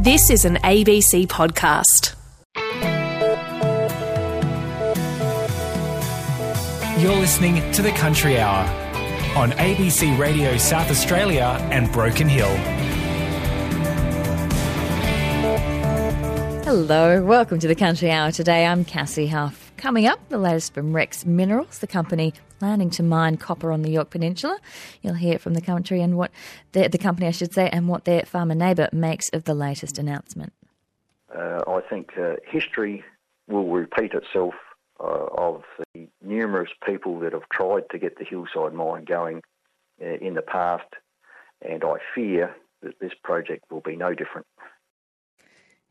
This is an ABC podcast. You're listening to the Country Hour on ABC Radio South Australia and Broken Hill. Hello, welcome to the Country Hour. Today I'm Cassie Huff. Coming up, the latest from Rex Minerals, the company planning to mine copper on the Yorke Peninsula. You'll hear from the country and what the, the company, I should say, and what their farmer neighbour makes of the latest announcement. Uh, I think uh, history will repeat itself uh, of the numerous people that have tried to get the hillside mine going uh, in the past, and I fear that this project will be no different.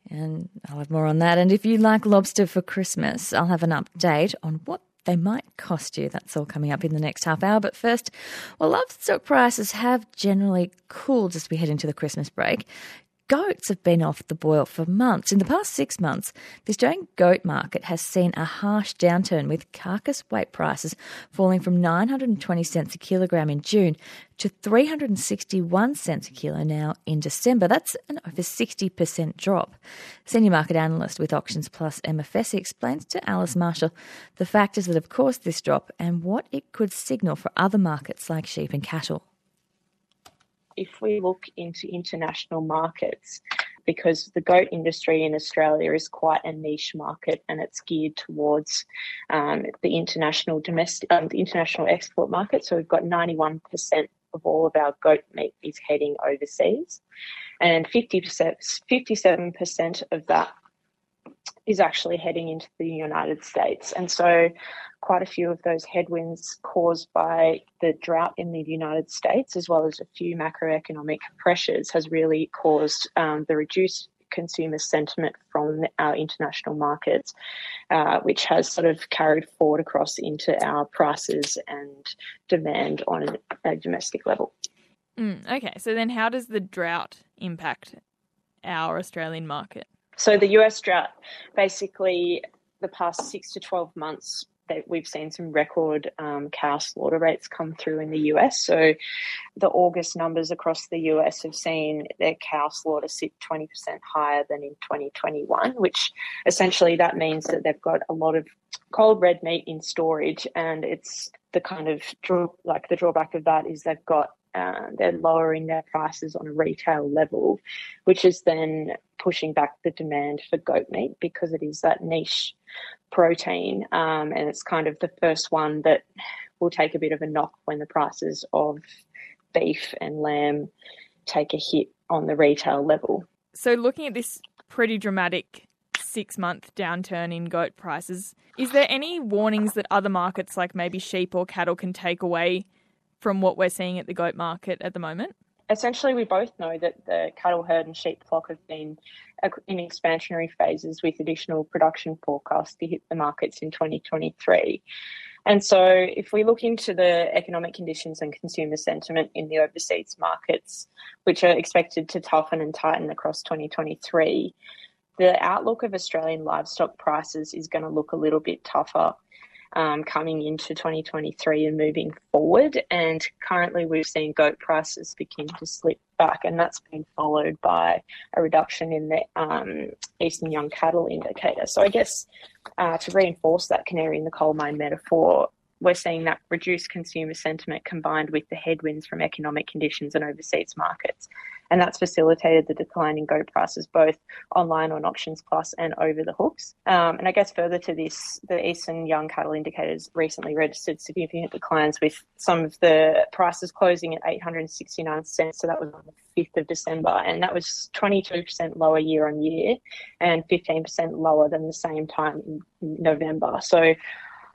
And I'll have more on that. And if you like lobster for Christmas, I'll have an update on what they might cost you. That's all coming up in the next half hour. But first, well, livestock prices have generally cooled as we head into the Christmas break goats have been off the boil for months. In the past six months, the Australian goat market has seen a harsh downturn with carcass weight prices falling from 920 cents a kilogram in June to 361 cents a kilo now in December. That's an over 60% drop. Senior market analyst with Auctions Plus, Emma Fessy, explains to Alice Marshall the factors that have caused this drop and what it could signal for other markets like sheep and cattle if we look into international markets, because the goat industry in Australia is quite a niche market and it's geared towards um, the international domestic, um, the international export market. So we've got 91% of all of our goat meat is heading overseas, and 50%, 57% of that is actually heading into the United States. And so quite a few of those headwinds caused by the drought in the United States, as well as a few macroeconomic pressures, has really caused um, the reduced consumer sentiment from our international markets, uh, which has sort of carried forward across into our prices and demand on a domestic level. Mm, okay, so then how does the drought impact our Australian market? So the US drought basically the past six to 12 months that we've seen some record um, cow slaughter rates come through in the US. So the August numbers across the US have seen their cow slaughter sit 20% higher than in 2021, which essentially that means that they've got a lot of cold red meat in storage and it's the kind of draw like the drawback of that is they've got uh, they're lowering their prices on a retail level, which is then pushing back the demand for goat meat because it is that niche protein. Um, and it's kind of the first one that will take a bit of a knock when the prices of beef and lamb take a hit on the retail level. So, looking at this pretty dramatic six month downturn in goat prices, is there any warnings that other markets, like maybe sheep or cattle, can take away from what we're seeing at the goat market at the moment? Essentially, we both know that the cattle herd and sheep flock have been in expansionary phases with additional production forecasts to hit the markets in 2023. And so, if we look into the economic conditions and consumer sentiment in the overseas markets, which are expected to toughen and tighten across 2023, the outlook of Australian livestock prices is going to look a little bit tougher um, coming into 2023 and moving forward. And currently, we've seen goat prices begin to slip back, and that's been followed by a reduction in the um, Eastern Young Cattle Indicator. So, I guess uh, to reinforce that canary in the coal mine metaphor, we're seeing that reduced consumer sentiment combined with the headwinds from economic conditions and overseas markets and that's facilitated the decline in goat prices both online on Auctions Plus and over the hooks. Um, and I guess further to this, the Eastern Young Cattle Indicators recently registered significant declines with some of the prices closing at 869 cents. So that was on the 5th of December, and that was 22% lower year on year and 15% lower than the same time in November. So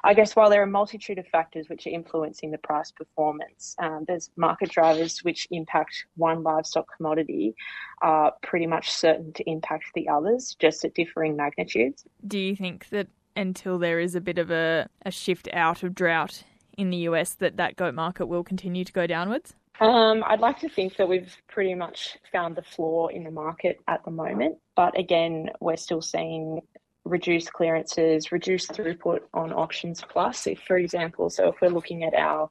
I guess while there are a multitude of factors which are influencing the price performance, um, there's market drivers which impact one livestock commodity are pretty much certain to impact the others, just at differing magnitudes. Do you think that until there is a bit of a, a shift out of drought in the US, that that goat market will continue to go downwards? Um, I'd like to think that we've pretty much found the floor in the market at the moment, but again, we're still seeing reduce clearances, reduce throughput on Auctions Plus. If, for example, so if we're looking at our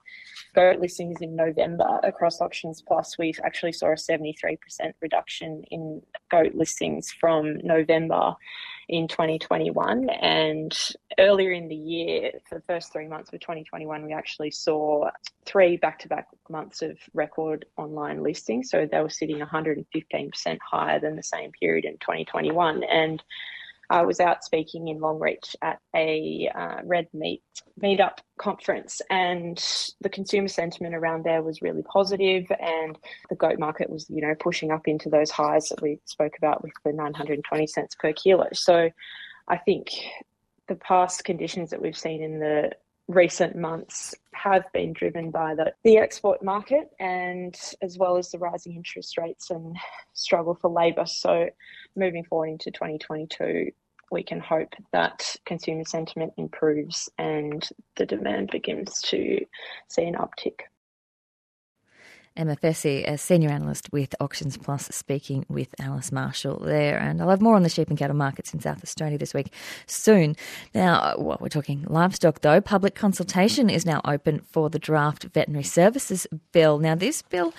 goat listings in November across Auctions Plus, we actually saw a 73% reduction in goat listings from November in 2021. And earlier in the year, for the first three months of 2021, we actually saw three back to back months of record online listings. So they were sitting 115% higher than the same period in 2021. And I was out speaking in Longreach at a uh, Red Meat meetup conference, and the consumer sentiment around there was really positive, and the goat market was, you know, pushing up into those highs that we spoke about with the 920 cents per kilo. So, I think the past conditions that we've seen in the recent months have been driven by the, the export market and as well as the rising interest rates and struggle for labour. So moving forward into 2022, we can hope that consumer sentiment improves and the demand begins to see an uptick. Emma Fessy, a senior analyst with Auctions Plus, speaking with Alice Marshall there. And I'll have more on the sheep and cattle markets in South Australia this week soon. Now, well, we're talking livestock though. Public consultation is now open for the draft veterinary services bill. Now, this bill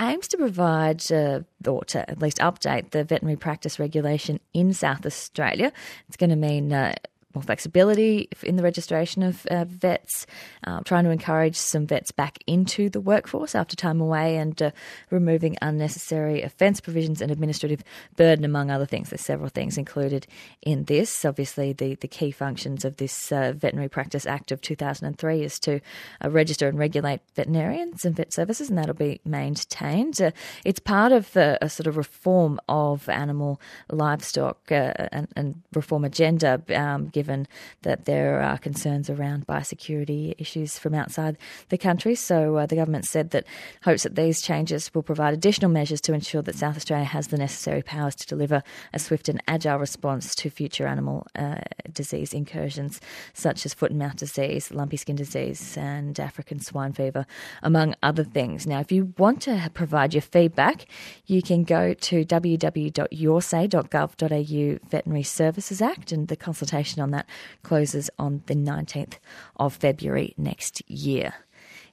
aims to provide, uh, or to at least update, the veterinary practice regulation in South Australia. It's going to mean uh, more flexibility in the registration of uh, vets, uh, trying to encourage some vets back into the workforce after time away, and uh, removing unnecessary offence provisions and administrative burden, among other things. There's several things included in this. Obviously, the, the key functions of this uh, Veterinary Practice Act of 2003 is to uh, register and regulate veterinarians and vet services, and that'll be maintained. Uh, it's part of a, a, sort of reform of animal livestock and, and, reform agenda. Um, given that there are concerns around biosecurity issues from outside the country. So uh, the government said that hopes that these changes will provide additional measures to ensure that South Australia has the necessary powers to deliver a swift and agile response to future animal uh, disease incursions such as foot and mouth disease, lumpy skin disease, and African swine fever, among other things. Now, if you want to provide your feedback, you can go to www.yoursay.gov.au Veterinary Services Act, and the consultation on that closes on the 19th of February next year.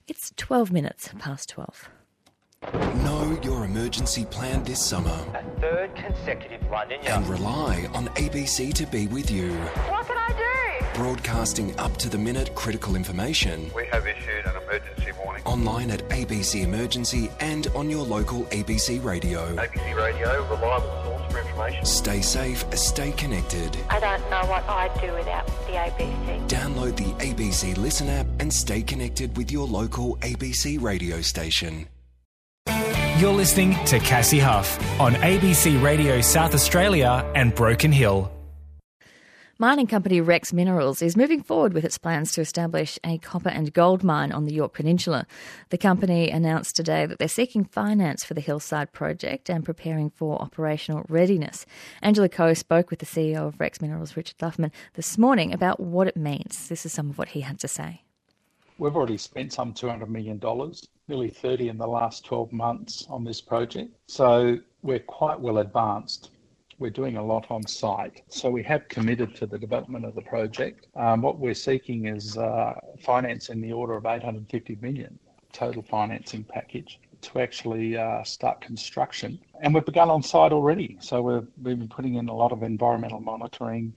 It's 12 minutes past 12. Know your emergency plan this summer. A third consecutive La Niña And rely on ABC to be with you. What can I do? Broadcasting up to the minute critical information. We have issued an emergency warning. Online at ABC Emergency and on your local ABC radio. ABC Radio, reliable source for information. Stay safe, stay connected. I don't know what I'd do without the ABC. Download the ABC Listen app and stay connected with your local ABC radio station. You're listening to Cassie Huff on ABC Radio South Australia and Broken Hill. Mining company Rex Minerals is moving forward with its plans to establish a copper and gold mine on the Yorke Peninsula. The company announced today that they're seeking finance for the Hillside project and preparing for operational readiness. Angela Coe spoke with the CEO of Rex Minerals, Richard Laufmann, this morning about what it means. This is some of what he had to say. We've already spent some $200 million, nearly 30 in the last 12 months on this project. So we're quite well advanced. We're doing a lot on site. So we have committed to the development of the project. Um, what we're seeking is uh, finance in the order of 850 million total financing package to actually uh, start construction. And we've begun on site already. So we've, we've been putting in a lot of environmental monitoring,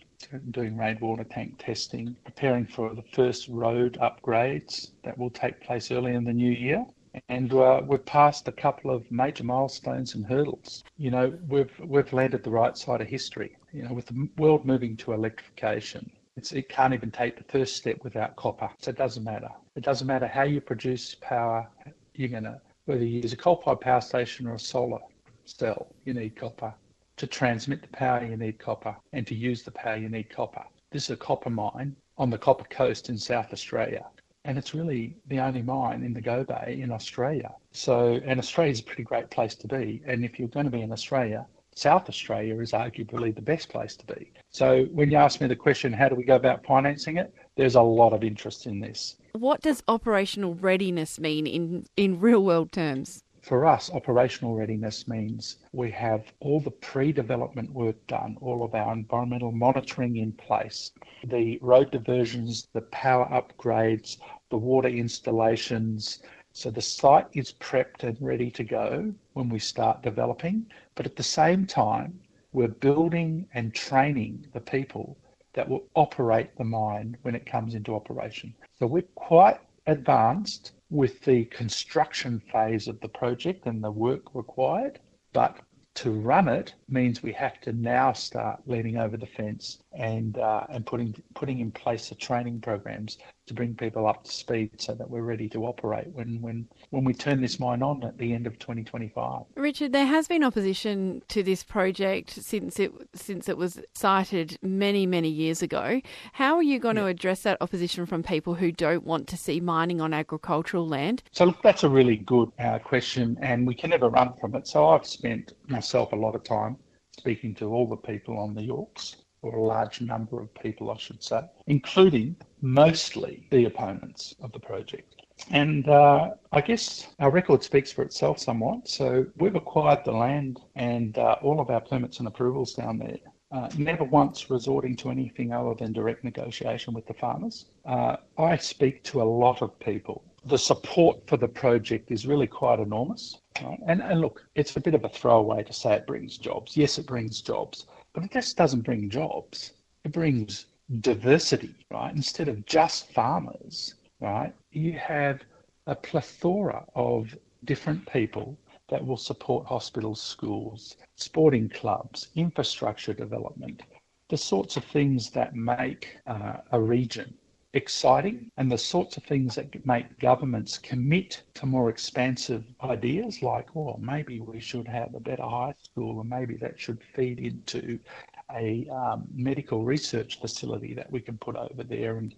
doing rainwater tank testing, preparing for the first road upgrades that will take place early in the new year. And uh, we've passed a couple of major milestones and hurdles. You know, we've we've landed the right side of history. You know, with the world moving to electrification, it's, it can't even take the first step without copper. So it doesn't matter. It doesn't matter how you produce power. You're gonna whether you use a coal-fired power station or a solar cell, you need copper. To transmit the power, you need copper, and to use the power, you need copper. This is a copper mine on the Copper Coast in South Australia, and it's really the only mine in the Go Bay in Australia. So, and Australia's a pretty great place to be. And if you're going to be in Australia, South Australia is arguably the best place to be. So, when you ask me the question, how do we go about financing it? There's a lot of interest in this. What does operational readiness mean in, in real world terms? For us, operational readiness means we have all the pre development work done, all of our environmental monitoring in place, the road diversions, the power upgrades, the water installations. So the site is prepped and ready to go when we start developing. But at the same time, we're building and training the people that will operate the mine when it comes into operation. So we're quite advanced with the construction phase of the project and the work required, but to run it means we have to now start leaning over the fence and uh, and putting putting in place the training programs to bring people up to speed so that we're ready to operate when when when we turn this mine on at the end of 2025. Richard, there has been opposition to this project since it since it was cited many many years ago. How are you going yeah. to address that opposition from people who don't want to see mining on agricultural land? So look, that's a really good uh, question, and we can never run from it. So I've spent myself a lot of time speaking to all the people on the Yorkes or a large number of people, I should say, including mostly the opponents of the project. And uh, I guess our record speaks for itself somewhat. So we've acquired the land and uh, all of our permits and approvals down there. Uh, never once resorting to anything other than direct negotiation with the farmers. Uh, I speak to a lot of people. The support for the project is really quite enormous. Right? And, and look, it's a bit of a throwaway to say it brings jobs. Yes, it brings jobs, but it just doesn't bring jobs. It brings diversity, right? Instead of just farmers, right? You have a plethora of different people that will support hospitals, schools, sporting clubs, infrastructure development, the sorts of things that make uh, a region exciting and the sorts of things that make governments commit to more expansive ideas like, well, maybe we should have a better high school and maybe that should feed into a um, medical research facility that we can put over there. And,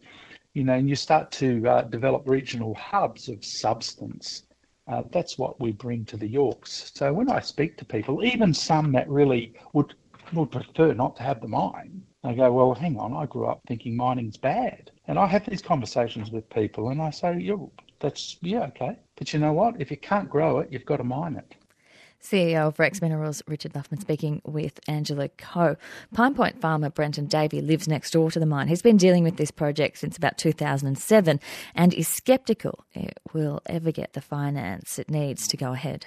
you know, and you start to uh, develop regional hubs of substance. Uh, that's what we bring to the Yorkes. So when I speak to people, even some that really would would prefer not to have the mine, they go, well, hang on, I grew up thinking mining's bad. And I have these conversations with people and I say, yeah, that's, yeah, okay. But you know what? If you can't grow it, you've got to mine it. CEO of Rex Minerals, Richard Laufmann, speaking with Angela Coe. Pine Point farmer Brenton Davey lives next door to the mine. He's been dealing with this project since about 2007 and is sceptical it will ever get the finance it needs to go ahead.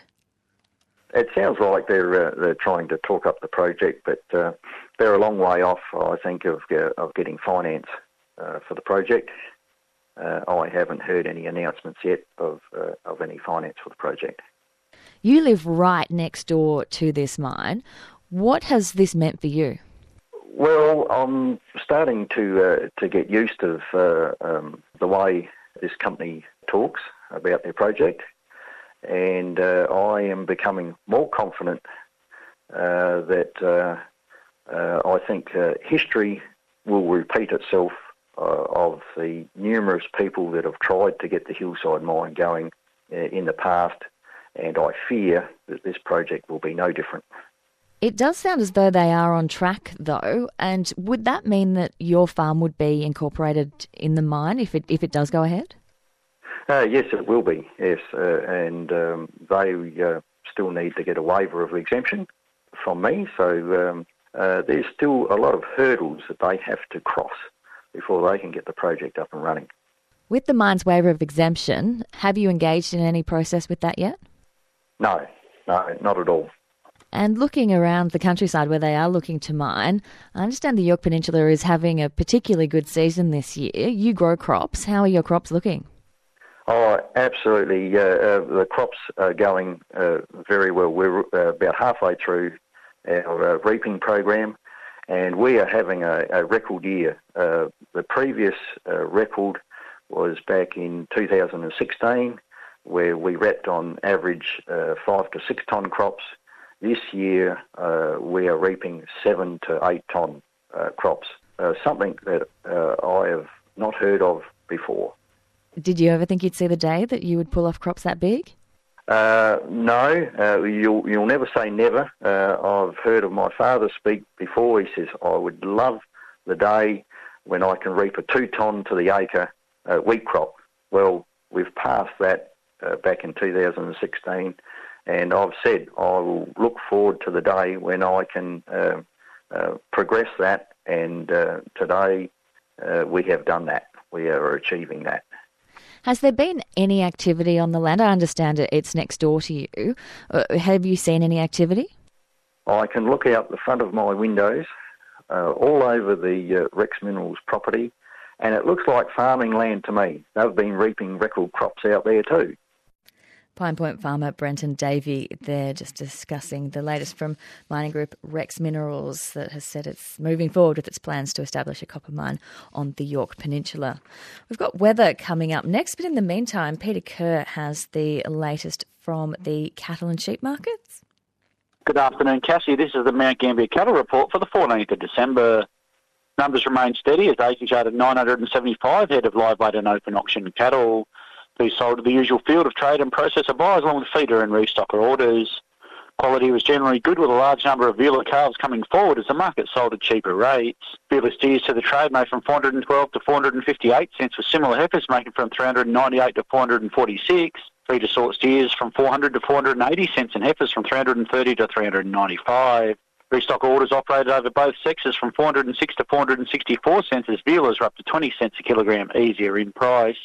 It sounds like they're uh, they're trying to talk up the project, but uh, they're a long way off, I think, of uh, of getting finance uh, for the project. Uh, I haven't heard any announcements yet of uh, of any finance for the project. You live right next door to this mine. What has this meant for you? Well, I'm starting to uh, to get used to uh, um, the way this company talks about their project, and uh, I am becoming more confident uh, that uh, uh, I think history will repeat itself of the numerous people that have tried to get the hillside mine going in the past and I fear that this project will be no different. It does sound as though they are on track, though. And would that mean that your farm would be incorporated in the mine if it if it does go ahead? Uh, yes, it will be. Yes, uh, and um, they uh, still need to get a waiver of exemption from me. So um, uh, there's still a lot of hurdles that they have to cross before they can get the project up and running. With the mine's waiver of exemption, have you engaged in any process with that yet? No, no, not at all. And looking around the countryside where they are looking to mine, I understand the Yorke Peninsula is having a particularly good season this year. You grow crops. How are your crops looking? Oh, absolutely. Uh, uh, the crops are going uh, very well. We're uh, about halfway through our uh, reaping program, and we are having a, a record year. Uh, the previous record was back in 2016 where we wrapped on average uh, five to six tonne crops. This year uh, we are reaping seven to eight tonne uh, crops, uh, something that uh, I have not heard of before. Did you ever think you'd see the day that you would pull off crops that big? Uh, no, you'll you'll never say never. I've heard of my father speak before. He says I would love the day when I can reap a two tonne to the acre wheat crop. Well, we've passed that uh, back in 2016, And I've said I will look forward to the day when I can uh, uh, progress that, and uh, today uh, we have done that. We are achieving that. Has there been any activity on the land? I understand it's next door to you. Uh, have you seen any activity? I can look out the front of my windows uh, all over the uh, Rex Minerals property, and it looks like farming land to me. They've been reaping record crops out there too. Pine Point farmer Brenton Davey there just discussing the latest from mining group Rex Minerals that has said it's moving forward with its plans to establish a copper mine on the Yorke Peninsula. We've got weather coming up next, but in the meantime, Peter Kerr has the latest from the cattle and sheep markets. Good afternoon, Cassie. This is the Mount Gambier cattle report for the 14th of December. Numbers remain steady as Asian charted 975 head of live weight and open auction cattle who sold to the usual field of trade and processor buyers along with feeder and restocker orders. Quality was generally good with a large number of Vealer calves coming forward as the market sold at cheaper rates. Vealer steers to the trade made from 412 to 458 cents with similar heifers making from 398 to 446. Feeder sort steers from 400 to 480 cents and heifers from 330 to 395. Restock orders operated over both sexes from 406 to 464 cents as Vealers are up to 20 cents a kilogram easier in price.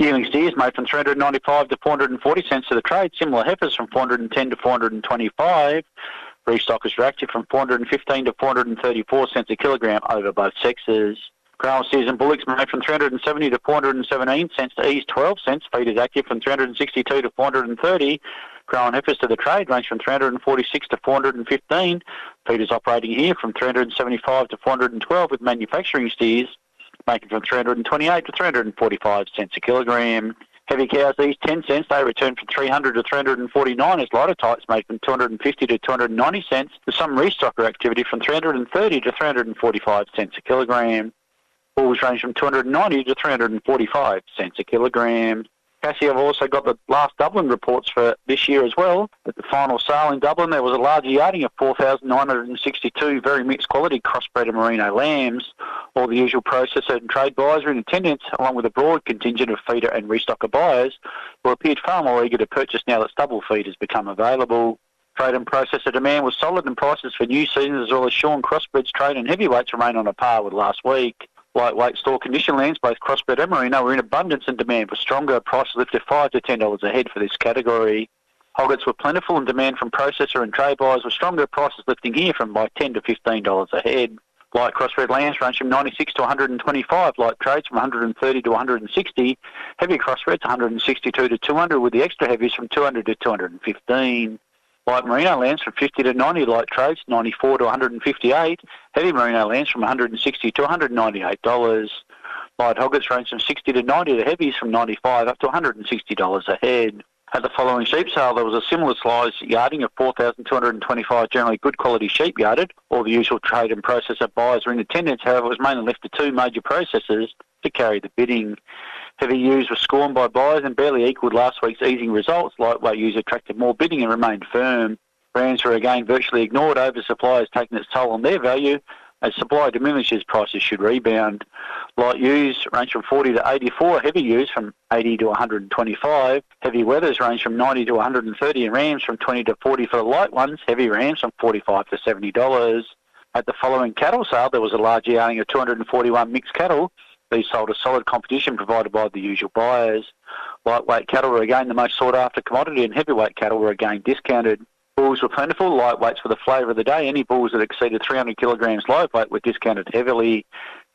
Yearling steers made from 395 to 440 cents to the trade. Similar heifers from 410 to 425. Restockers are active from 415 to 434 cents a kilogram over both sexes. Grown steers and bullocks made from 370 to 417 cents to ease 12 cents. Feeders active from 362 to 430. Grown heifers to the trade range from 346 to 415. Feeders operating here from 375 to 412 with manufacturing steers making from 328 to 345 cents a kilogram. Heavy cows, these 10 cents, they return from 300 to 349 as lighter types make from 250 to 290 cents, with some restocker activity from 330 to 345 cents a kilogram. Bulls range from 290 to 345 cents a kilogram. Cassie, I've also got the last Dublin reports for this year as well. At the final sale in Dublin, there was a large yarding of 4,962 very mixed quality crossbred and merino lambs. All the usual processor and trade buyers were in attendance, along with a broad contingent of feeder and restocker buyers who appeared far more eager to purchase now that stubble feed has become available. Trade and processor demand was solid and prices for new seasons as well as shorn crossbreds trade and heavyweights remain on a par with last week. Lightweight store condition lands, both crossbred and merino, were in abundance and demand for stronger. Prices lifted five to ten dollars a head for this category. Hoggets were plentiful and demand from processor and trade buyers were stronger. Prices lifting here from by ten to fifteen dollars a head. Light crossbred lambs range from 96 to 125. Light trades from 130 to 160. Heavy crossbreds 162 to 200, with the extra heavies from 200 to 215. Light merino lambs from 50 to 90, light trades 94 to 158. Heavy merino lambs from 160 to 198 dollars. Light hoggets range from 60 to 90. The heavies from 95 up to 160 dollars a head. At the following sheep sale, there was a similar size yarding of 4,225 generally good quality sheep yarded. All the usual trade and processor buyers were in attendance, however, it was mainly left to two major processors to carry the bidding. Heavy ewes were scorned by buyers and barely equalled last week's easing results. Lightweight ewes attracted more bidding and remained firm. Brands were again virtually ignored. Oversupply has taken its toll on their value. As supply diminishes, prices should rebound. Light ewes range from 40 to 84, heavy ewes from 80 to 125. Heavy wethers range from 90 to 130, and rams from 20 to 40 for the light ones. Heavy rams from 45 to 70 dollars. At the following cattle sale, there was a large yarding of 241 mixed cattle these sold a solid competition provided by the usual buyers. Lightweight cattle were again the most sought after commodity, and heavyweight cattle were again discounted. Bulls were plentiful, lightweights were the flavour of the day. Any bulls that exceeded 300 kilograms live weight were discounted heavily.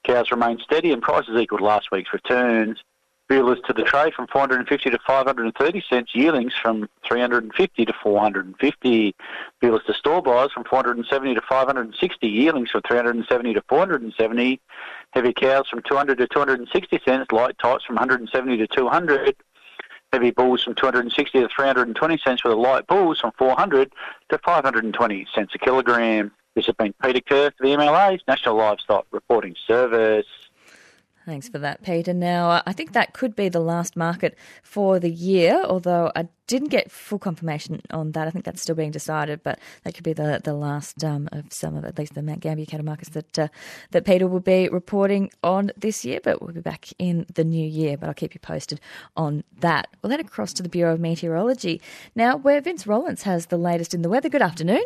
Cows remained steady, and prices equaled last week's returns. Vealers to the trade from 450 to 530 cents, yearlings from 350 to 450. Vealers to store buyers from 470 to 560, yearlings from 370 to 470. Heavy cows from 200 to 260 cents, light types from 170 to 200. Heavy bulls from 260 to 320 cents, with the light bulls from 400 to 520 cents a kilogram. This has been Peter Kerr for the MLA's National Livestock Reporting Service. Thanks for that, Peter. Now, I think that could be the last market for the year, although I didn't get full confirmation on that. I think that's still being decided, but that could be the, the last um, of some of at least the Mount Gambier cattle markets that uh, that Peter will be reporting on this year. But we'll be back in the new year. But I'll keep you posted on that. We'll head across to the Bureau of Meteorology now, where Vince Rollins has the latest in the weather. Good afternoon.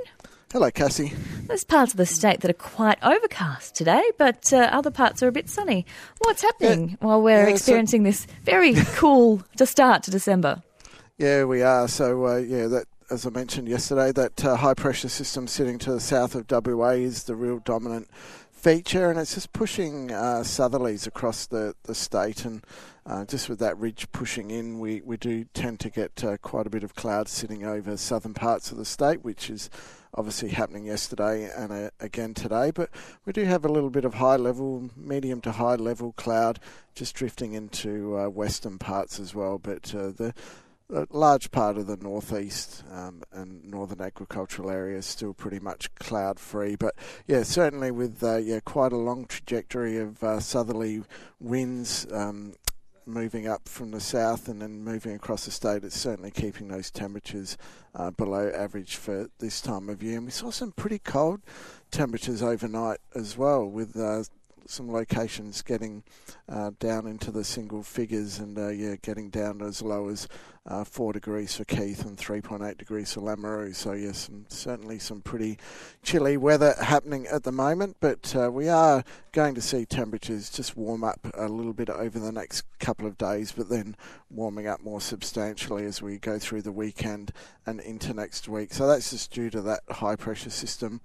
Hello, Cassie. There's parts of the state that are quite overcast today, but uh, other parts are a bit sunny. What's happening yeah, while we're yeah, experiencing so, this very cool to start to December? Yeah, we are. So, uh, yeah, that as I mentioned yesterday, that uh, high pressure system sitting to the south of WA is the real dominant feature, and it's just pushing uh, southerlies across the, the state. And uh, just with that ridge pushing in, we, we do tend to get uh, quite a bit of cloud sitting over southern parts of the state, which is obviously happening yesterday and uh, again today. But we do have a little bit of high level, medium to high level cloud just drifting into uh, western parts as well. But uh, the a large part of the northeast um, and northern agricultural areas still pretty much cloud free. But yeah, certainly with uh, yeah quite a long trajectory of uh, southerly winds. Um, moving up from the south and then moving across the state, it's certainly keeping those temperatures uh, below average for this time of year. And we saw some pretty cold temperatures overnight as well, with uh, some locations getting uh, down into the single figures and uh, yeah, getting down as low as uh, four degrees for Keith and 3.8 degrees for Lameroo. So yes, certainly some pretty chilly weather happening at the moment. But uh, we are going to see temperatures just warm up a little bit over the next couple of days, but then warming up more substantially as we go through the weekend and into next week. So that's just due to that high pressure system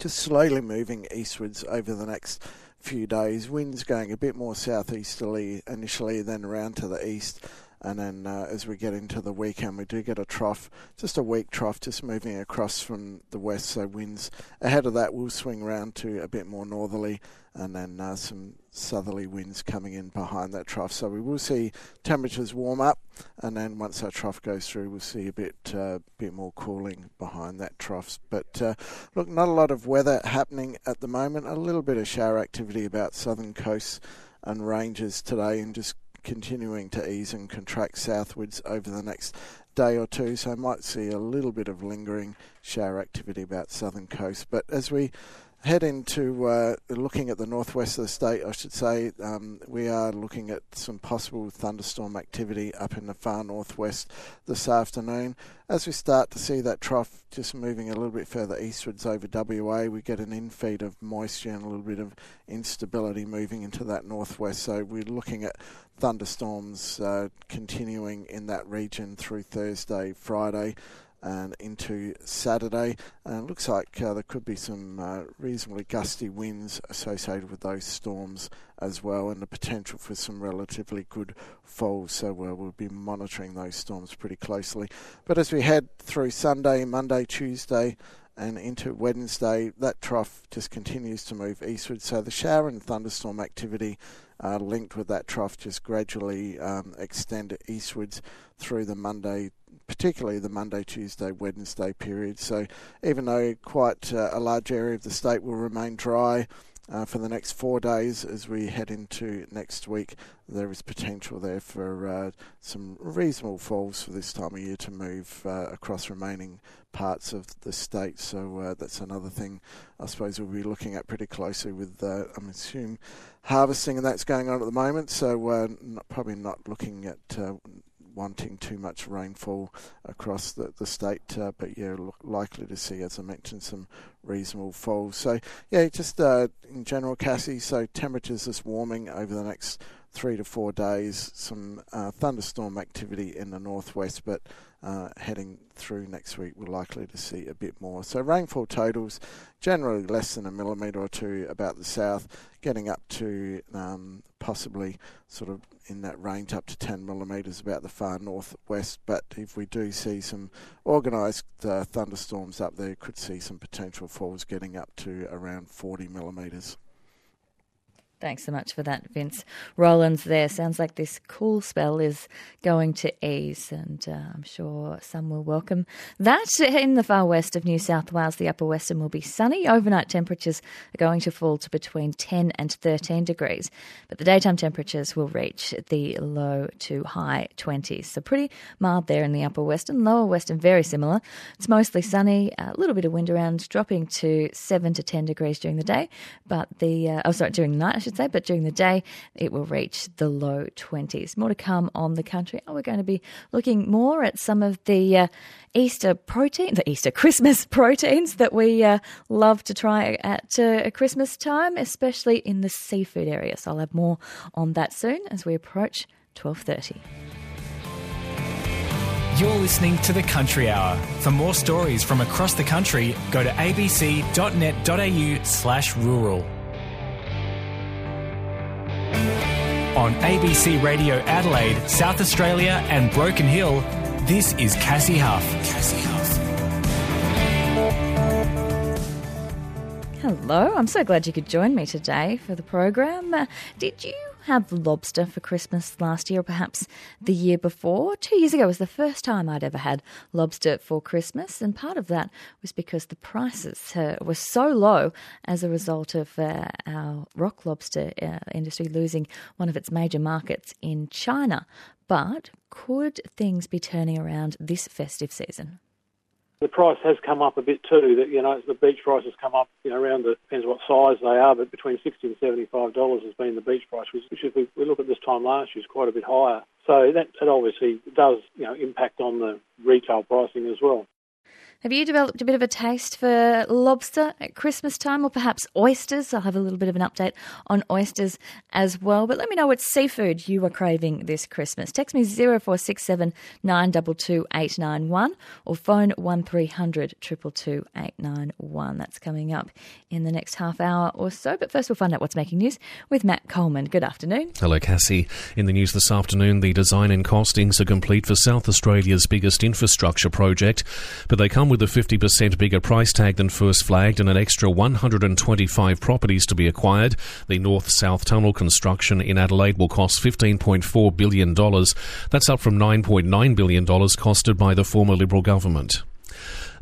just slowly moving eastwards over the next few days. Winds going a bit more southeasterly initially, then around to the east. And then uh, as we get into the weekend, we do get a trough, just a weak trough, just moving across from the west. So winds ahead of that will swing round to a bit more northerly and then uh, some southerly winds coming in behind that trough. So we will see temperatures warm up, and then once that trough goes through, we'll see a bit uh, bit more cooling behind that trough. But uh, look, not a lot of weather happening at the moment. A little bit of shower activity about southern coasts and ranges today, and just continuing to ease and contract southwards over the next day or two. So I might see a little bit of lingering shower activity about southern coast. But as we head into uh, looking at the northwest of the state, I should say, um, we are looking at some possible thunderstorm activity up in the far northwest this afternoon. As we start to see that trough just moving a little bit further eastwards over WA, we get an infeed of moisture and a little bit of instability moving into that northwest. So we're looking at thunderstorms uh, continuing in that region through Thursday, Friday and into Saturday. And it looks like uh, there could be some uh, reasonably gusty winds associated with those storms as well, and the potential for some relatively good falls. So uh, we'll be monitoring those storms pretty closely. But as we head through Sunday, Monday, Tuesday, and into Wednesday, that trough just continues to move eastward. So the shower and thunderstorm activity uh, linked with that trough just gradually um, extend eastwards through the Monday particularly the Monday, Tuesday, Wednesday period. So even though quite uh, a large area of the state will remain dry uh, for the next four days as we head into next week, there is potential there for uh, some reasonable falls for this time of year to move uh, across remaining parts of the state. So uh, that's another thing I suppose we'll be looking at pretty closely with, uh, I'm assuming, harvesting and that's going on at the moment. So not, probably not looking at wanting too much rainfall across the, the state, uh, but yeah, likely to see, as I mentioned, some reasonable falls. So, yeah, just uh, in general, Cassie, so temperatures is warming over the next three to four days, some uh, thunderstorm activity in the northwest, but uh, heading through next week, we're likely to see a bit more. So rainfall totals generally less than a millimetre or two about the south, getting up to um, possibly sort of in that range up to 10 millimetres about the far northwest. But if we do see some organised uh, thunderstorms up there, could see some potential falls getting up to around 40 millimetres. Thanks so much for that, Vince. Roland's there. Sounds like this cool spell is going to ease, and uh, I'm sure some will welcome that. In the far west of New South Wales, the upper western will be sunny. Overnight temperatures are going to fall to between 10 and 13 degrees, but the daytime temperatures will reach the low to high 20s. So pretty mild there in the upper western. Lower western, very similar. It's mostly sunny, a little bit of wind around, dropping to 7 to 10 degrees during the day, but the, uh, oh, sorry, during the night, should say, but during the day it will reach the low 20s. More to come on the country. Oh, we're going to be looking more at some of the uh, Easter protein, the Easter Christmas proteins that we uh, love to try at uh, Christmas time, especially in the seafood area. So I'll have more on that soon as we approach 12:30. You're listening to the Country Hour. For more stories from across the country, go to abc.net.au slash rural. On ABC Radio Adelaide, South Australia and Broken Hill, this is Cassie Huff. Cassie Huff. Hello, I'm so glad you could join me today for the program. Uh, did you have lobster for Christmas last year or perhaps the year before? Two years ago was the first time I'd ever had lobster for Christmas, and part of that was because the prices uh, were so low as a result of uh, our rock lobster uh, industry losing one of its major markets in China. But could things be turning around this festive season? The price has come up a bit too. That you know, the beach price has come up. You know, around the depends what size they are, but between sixty and seventy-five dollars has been the beach price, which, if we, we look at this time last year, is quite a bit higher. So that, that obviously does you know impact on the retail pricing as well. Have you developed a bit of a taste for lobster at Christmas time or perhaps oysters? I'll have a little bit of an update on oysters as well. But let me know what seafood you are craving this Christmas. Text me 0467 922 891 or phone 1300 222 891. That's coming up in the next half hour or so. But first, we'll find out what's making news with Matt Coleman. Good afternoon. Hello, Cassie. In the news this afternoon, the design and costings are complete for South Australia's biggest infrastructure project, but they come with a 50% bigger price tag than first flagged and an extra 125 properties to be acquired. The North South Tunnel construction in Adelaide will cost $15.4 billion. That's up from $9.9 billion costed by the former Liberal government.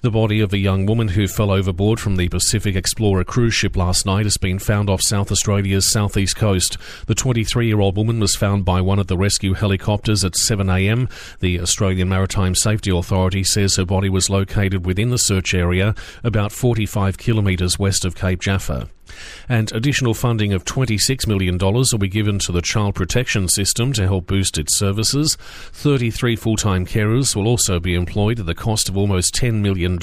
The body of a young woman who fell overboard from the Pacific Explorer cruise ship last night has been found off South Australia's southeast coast. The 23 year old woman was found by one of the rescue helicopters at 7am. The Australian Maritime Safety Authority says her body was located within the search area about 45 kilometres west of Cape Jaffa. And additional funding of $26 million will be given to the Child Protection System to help boost its services. 33 full time carers will also be employed at the cost of almost $10 million,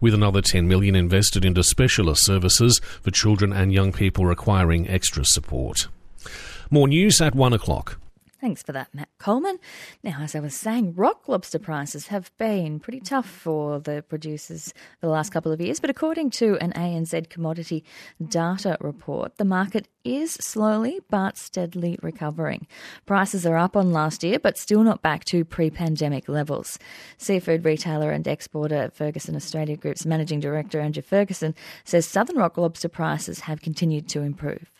with another 10 million invested into specialist services for children and young people requiring extra support. More news at 1 o'clock. Thanks for that, Matt Coleman. Now, as I was saying, rock lobster prices have been pretty tough for the producers for the last couple of years, but according to an ANZ commodity data report, the market is slowly but steadily recovering. Prices are up on last year, but still not back to pre pandemic levels. Seafood retailer and exporter Ferguson Australia Group's managing director, Andrew Ferguson, says southern rock lobster prices have continued to improve.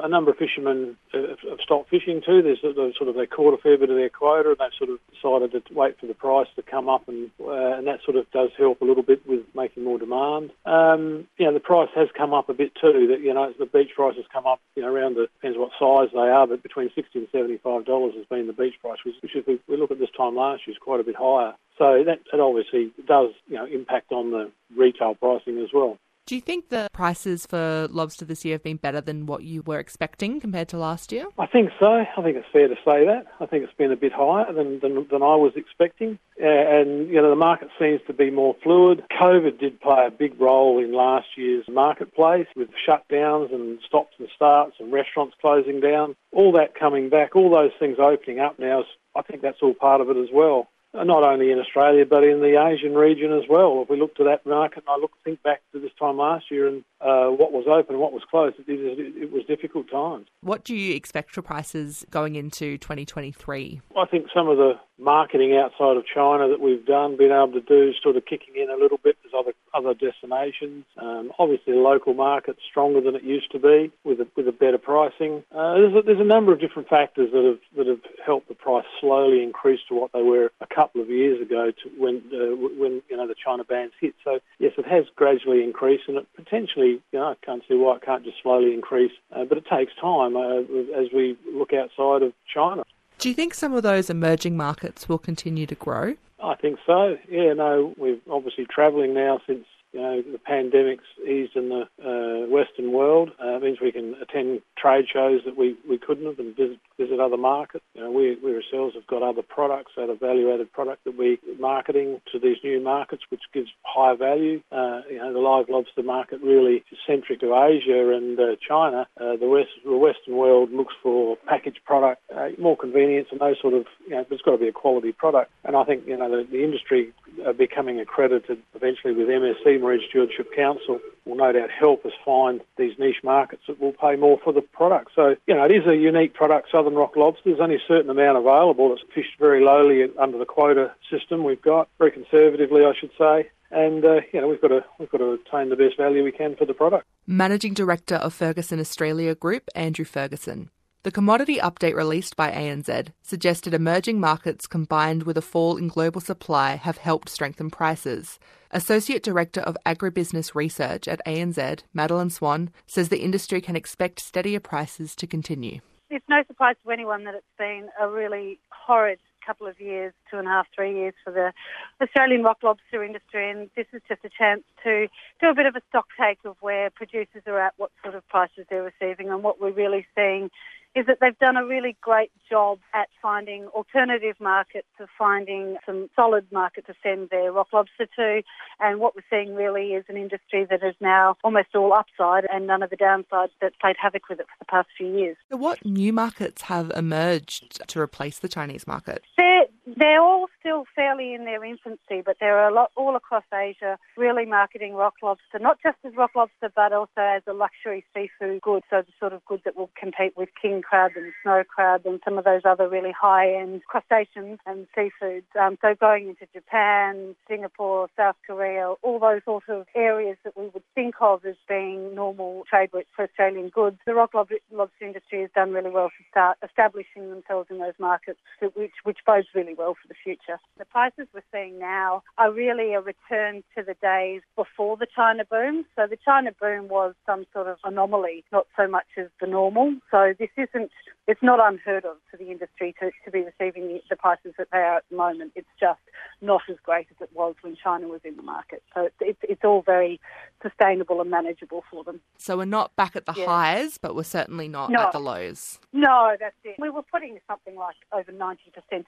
A number of fishermen have stopped fishing too. There's sort of they caught a fair bit of their quota, and they've sort of decided to wait for the price to come up, and uh, and that sort of does help a little bit with making more demand. Um, you know, the price has come up a bit too. That you know, the beach price has come up. You know, around the depends what size they are, but between sixty and seventy-five dollars has been the beach price, which, which if we, we look at this time last year, is quite a bit higher. So that, that obviously does you know impact on the retail pricing as well. Do you think the prices for lobster this year have been better than what you were expecting compared to last year? I think so. I think it's fair to say that. I think it's been a bit higher than, than, than I was expecting. And, you know, the market seems to be more fluid. COVID did play a big role in last year's marketplace with shutdowns and stops and starts and restaurants closing down. All that coming back, all those things opening up now, I think that's all part of it as well not only in Australia but in the Asian region as well. If we look to that market, and I look think back to this time last year and uh, what was open, what was closed, it, it, it, was difficult times. What do you expect for prices going into 2023? I think some of the marketing outside of China that we've done, been able to do, sort of kicking in a little bit. There's other other destinations. Um, obviously, the local market's stronger than it used to be with a, with a better pricing. Uh, there's, a, there's a number of different factors that have that have helped the price slowly increase to what they were a couple of years ago to when uh, when you know the China bans hit. So yes, it has gradually increased, and it potentially you know I can't see why it can't just slowly increase, uh, but it takes time uh, as we look outside of China. Do you think some of those emerging markets will continue to grow? I think so. Yeah, no, we're obviously travelling now since you know, the pandemic's eased in the uh, Western world. Uh, it means we can attend trade shows that we, we couldn't have and visit, visit other markets. You know, we, we ourselves have got other products, other value-added product that we're marketing to these new markets, which gives higher value. Uh, you know, the live lobster market really is centric to Asia and uh, China. Uh, the, West, the Western world looks for packaged product, uh, more convenience and those sort of, you know, it's got to be a quality product. And I think, you know, the, the industry are becoming accredited eventually with MSC Marine Stewardship Council will no doubt help us find these niche markets that will pay more for the product. So, you know, it is a unique product, Southern Rock Lobster. There's only a certain amount available. It's fished very lowly under the quota system we've got, very conservatively, I should say. And uh, you know we've got to we've got to obtain the best value we can for the product. Managing Director of Ferguson Australia Group, Andrew Ferguson. The commodity update released by ANZ suggested emerging markets combined with a fall in global supply have helped strengthen prices. Associate Director of Agribusiness Research at ANZ, Madeline Swan, says the industry can expect steadier prices to continue. It's no surprise to anyone that it's been a really horrid couple of years, two and a half, three years for the Australian rock lobster industry, and this is just a chance to do a bit of a stock take of where producers are at, what sort of prices they're receiving, and what we're really seeing is that they've done a really great job at finding alternative markets, of finding some solid market to send their rock lobster to. And what we're seeing really is an industry that is now almost all upside and none of the downsides that played havoc with it for the past few years. So what new markets have emerged to replace the Chinese market? They're, they're all still fairly in their infancy, but there are a lot all across Asia really marketing rock lobster, not just as rock lobster, but also as a luxury seafood good, so the sort of good that will compete with king crab and snow crab and some of those other really high-end crustaceans and seafoods. Um, so going into Japan, Singapore, South Korea, all those sort of areas that we would think of as being normal trade routes for Australian goods. The rock lobster industry has done really well to start establishing themselves in those markets, which, which bodes really well for the future. The prices we're seeing now are really a return to the days before the China boom. So the China boom was some sort of anomaly, not so much as the normal. So this isn't it's not unheard of for the industry to, to be receiving the, the, prices that they are at the moment. It's just not as great as it was when China was in the market. So it's, it's, it's all very sustainable and manageable for them. So we're not back at the yeah. highs, but we're certainly not no. at the lows. No, that's it. We were putting something like over 90%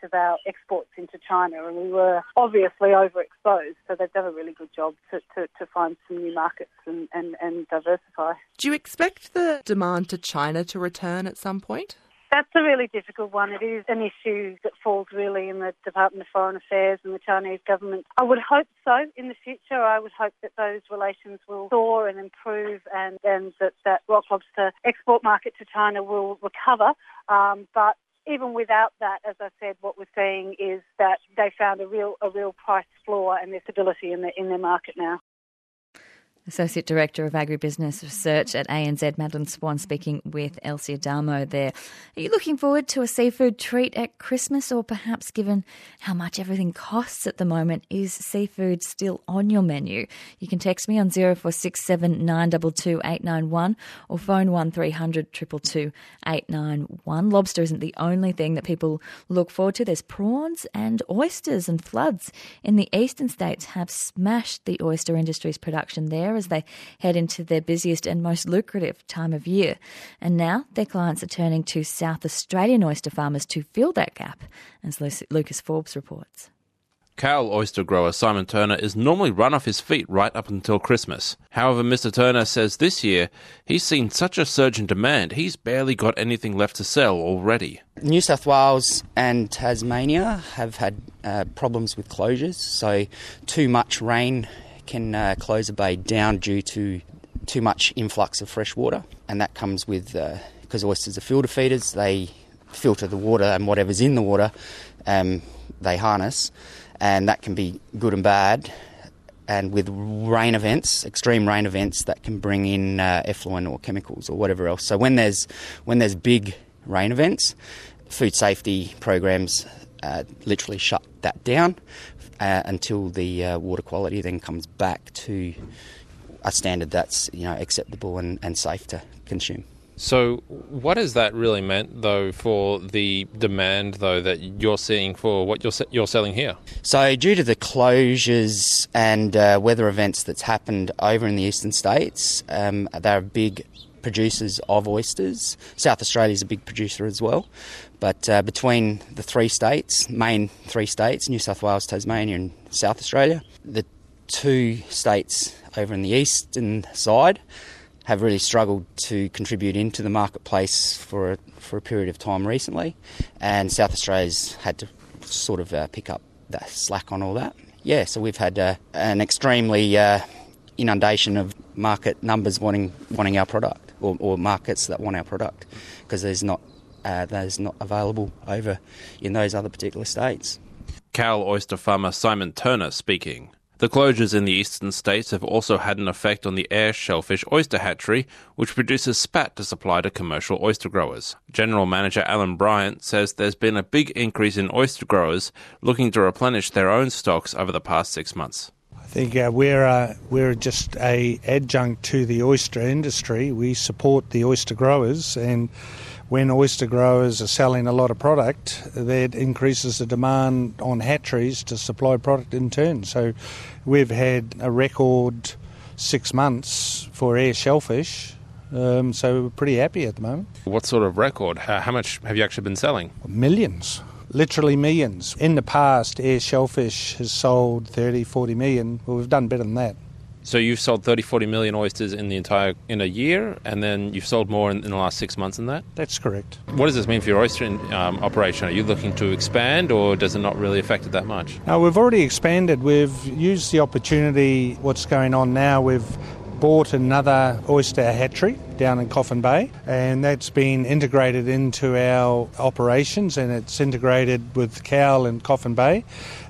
of our exports into China, and we were obviously overexposed. So they've done a really good job to, to, to find some new markets and, and, and diversify. Do you expect the demand to China to return at some point? That's a really difficult one. It is an issue that falls really in the Department of Foreign Affairs and the Chinese government. I would hope so in the future. I would hope that those relations will soar and improve and, and that that rock lobster export market to China will recover. Um, but even without that, as I said, what we're seeing is that they found a real a real price floor and there's stability in their in their market now. Associate Director of Agribusiness Research at ANZ, Madeline Swan, speaking with Elsie Adamo there. Are you looking forward to a seafood treat at Christmas, or perhaps given how much everything costs at the moment, is seafood still on your menu? You can text me on 0467 922 891 or phone 1300 222 891. Lobster isn't the only thing that people look forward to. There's prawns and oysters, and floods in the eastern states have smashed the oyster industry's production there as they head into their busiest and most lucrative time of year. And now their clients are turning to South Australian oyster farmers to fill that gap, as Lucas Forbes reports. Cowell oyster grower Simon Turner is normally run off his feet right up until Christmas. However, Mr. Turner says this year he's seen such a surge in demand, he's barely got anything left to sell already. New South Wales and Tasmania have had uh, problems with closures, so too much rain can uh, close a bay down due to too much influx of fresh water, and that comes with uh, because oysters are filter feeders. They filter the water and whatever's in the water um, they harness, and that can be good and bad. And with rain events, extreme rain events, that can bring in uh, effluent or chemicals or whatever else. So when there's when there's big rain events, food safety programs uh, literally shut that down uh, until the uh, water quality then comes back to a standard that's you know acceptable and, and safe to consume. So, what has that really meant, though, for the demand, though, that you're seeing for what you're you're selling here? So, due to the closures and uh, weather events that's happened over in the eastern states, um, they're big producers of oysters. South Australia is a big producer as well, but uh, between the three states, main three states, New South Wales, Tasmania, and South Australia, the two states over in the eastern side have really struggled to contribute into the marketplace for a, for a period of time recently, and South Australia's had to sort of uh, pick up that slack on all that. Yeah, so we've had uh, an extremely uh, inundation of market numbers wanting wanting our product, or, or markets that want our product, because there's not uh, there's not available over in those other particular states. Cowell oyster farmer Simon Turner speaking. The closures in the eastern states have also had an effect on the Eyre Shellfish Oyster Hatchery, which produces spat to supply to commercial oyster growers. General Manager Alan Bryant says there's been a big increase in oyster growers looking to replenish their own stocks over the past six months. I think uh, we're uh, we're just a adjunct to the oyster industry. We support the oyster growers and when oyster growers are selling a lot of product, that increases the demand on hatcheries to supply product in turn. So we've had a record six months for Eyre shellfish. Um, so we're pretty happy at the moment. What sort of record? How, how much have you actually been selling? Millions literally millions. In the past, Eyre shellfish has sold 30, 40 million. Well, we've done better than that. So you've sold 30, 40 million oysters in the entire in a year, and then you've sold more in, in the last six months than that. That's correct. What does this mean for your oyster um, operation? Are you looking to expand, or does it not really affect it that much? No, we've already expanded. We've used the opportunity. What's going on now? We've bought another oyster hatchery down in Coffin Bay, and that's been integrated into our operations, and it's integrated with Cowell and Coffin Bay.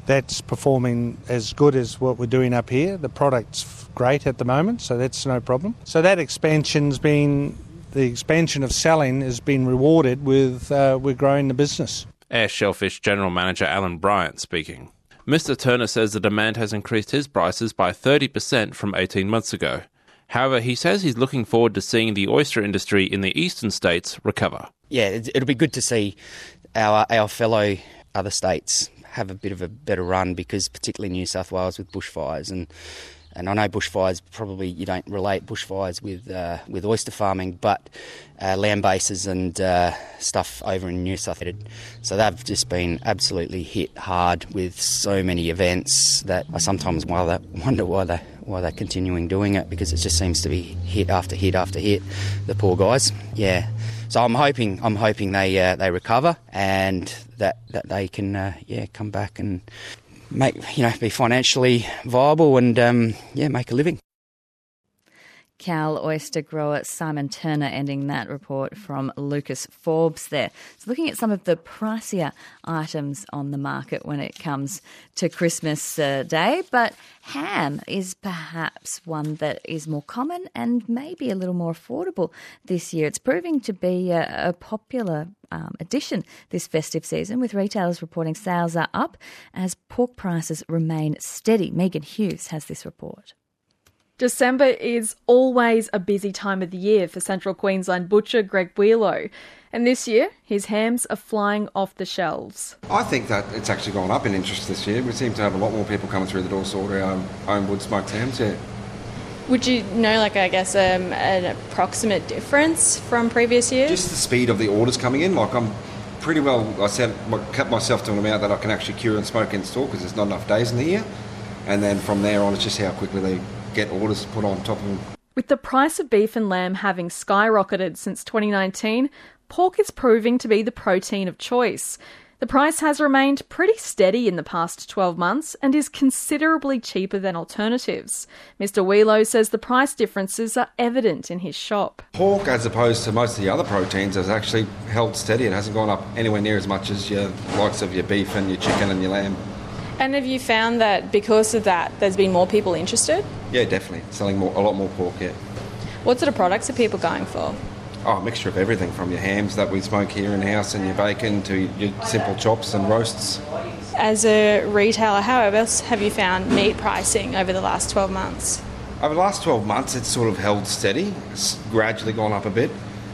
That's performing as good as what we're doing up here. The product's great at the moment, so that's no problem. So that expansion's been the expansion of selling has been rewarded with uh, we're growing the business. Eyre Shellfish General Manager Alan Bryant speaking. Mr. Turner says the demand has increased his prices by 30% from 18 months ago. However, he says he's looking forward to seeing the oyster industry in the eastern states recover. Yeah, it'll be good to see our our fellow other states have a bit of a better run because particularly New South Wales with bushfires and and I know bushfires probably you don't relate bushfires with uh, with oyster farming, but uh, land bases and uh, stuff over in New South Wales. So they've just been absolutely hit hard with so many events that I sometimes wonder why they why they're continuing doing it because it just seems to be hit after hit after hit. The poor guys, yeah. So I'm hoping I'm hoping they uh, they recover and that that they can uh, yeah come back and make you know be financially viable and um, yeah make a living. Cowell oyster grower Simon Turner ending that report from Lucas Forbes there. So looking at some of the pricier items on the market when it comes to Christmas uh, Day, but ham is perhaps one that is more common and maybe a little more affordable this year. It's proving to be a, a popular um, addition this festive season, with retailers reporting sales are up as pork prices remain steady. Megan Hughes has this report. December is always a busy time of the year for Central Queensland butcher Greg Wheelow. And this year, his hams are flying off the shelves. I think that it's actually gone up in interest this year. We seem to have a lot more people coming through the door to order our own wood smoked hams, yeah. Would you know, like, I guess, um, an approximate difference from previous years? Just the speed of the orders coming in. Like, I'm pretty well, I set, kept myself to an amount that I can actually cure and smoke in store because there's not enough days in the year. And then from there on, it's just how quickly they get orders put on top of them. With the price of beef and lamb having skyrocketed since 2019, pork is proving to be the protein of choice. The price has remained pretty steady in the past 12 months and is considerably cheaper than alternatives. Mr. Wheelo says the price differences are evident in his shop. Pork, as opposed to most of the other proteins, has actually held steady. It hasn't gone up anywhere near as much as your likes of your beef and your chicken and your lamb. And have you found that because of that, there's been more people interested? Yeah, definitely. Selling more, a lot more pork, yeah. What sort of products are people going for? Oh, a mixture of everything from your hams that we smoke here in house and your bacon to your simple chops and roasts. As a retailer, how else have you found meat pricing over the last 12 months? Over the last 12 months, it's sort of held steady. It's gradually gone up a bit.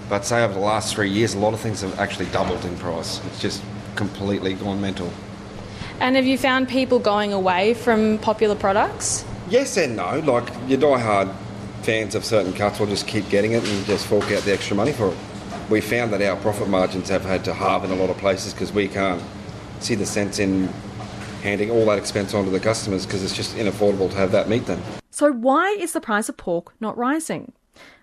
But say over the last three years, a lot of things have actually doubled in price. It's just completely gone mental. And have you found people going away from popular products? Yes and no. Like your die-hard fans of certain cuts will just keep getting it and just fork out the extra money for it. We found that our profit margins have had to halve in a lot of places because we can't see the sense in handing all that expense on to the customers because it's just inaffordable to have that meat then. So, why is the price of pork not rising?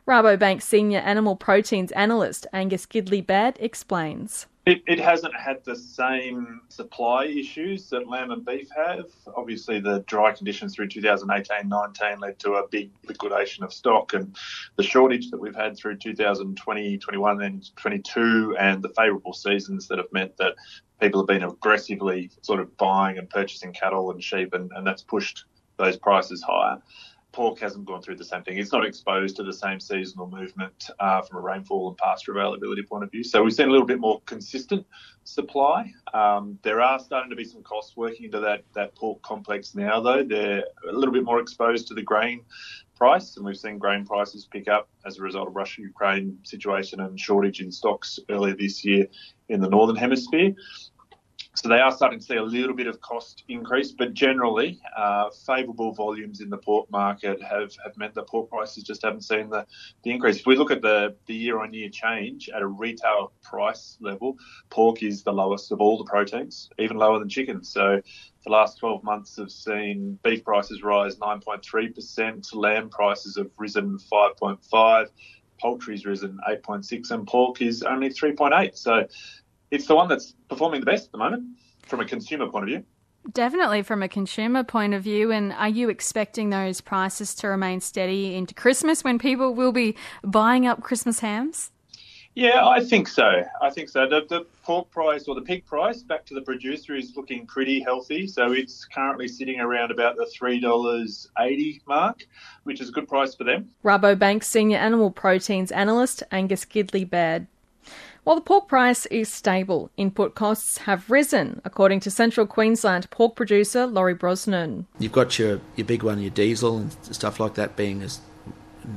Rabobank senior animal proteins analyst Angus Gidley Baird explains. It, it, hasn't had the same supply issues that lamb and beef have. Obviously, the dry conditions through 2018-19 led to a big liquidation of stock, and the shortage that we've had through 2020, 21, and 22, and the favourable seasons that have meant that people have been aggressively sort of buying and purchasing cattle and sheep, and, and that's pushed those prices higher pork hasn't gone through the same thing. It's not exposed to the same seasonal movement uh, from a rainfall and pasture availability point of view. So we've seen a little bit more consistent supply. Um, there are starting to be some costs working into that, that pork complex now, though. They're a little bit more exposed to the grain price, and we've seen grain prices pick up as a result of Russia-Ukraine situation and shortage in stocks earlier this year in the northern hemisphere. So they are starting to see a little bit of cost increase, but generally, uh, favourable volumes in the pork market have, have meant that pork prices just haven't seen the, the increase. If we look at the, the year on year change at a retail price level, pork is the lowest of all the proteins, even lower than chicken. So the last 12 months have seen beef prices rise 9.3%, lamb prices have risen 5.5, poultry's risen 8.6, and pork is only 3.8. So it's the one that's performing the best at the moment from a consumer point of view. Definitely from a consumer point of view. And are you expecting those prices to remain steady into Christmas when people will be buying up Christmas hams? Yeah, I think so. I think so. The, the, pork price or the pig price back to the producer is looking pretty healthy. So it's currently sitting around about the $3.80 mark, which is a good price for them. Rabobank senior animal proteins analyst Angus Gidley Baird. While the pork price is stable, input costs have risen, according to Central Queensland pork producer Laurie Brosnan. You've got your, your big one, your diesel and stuff like that being as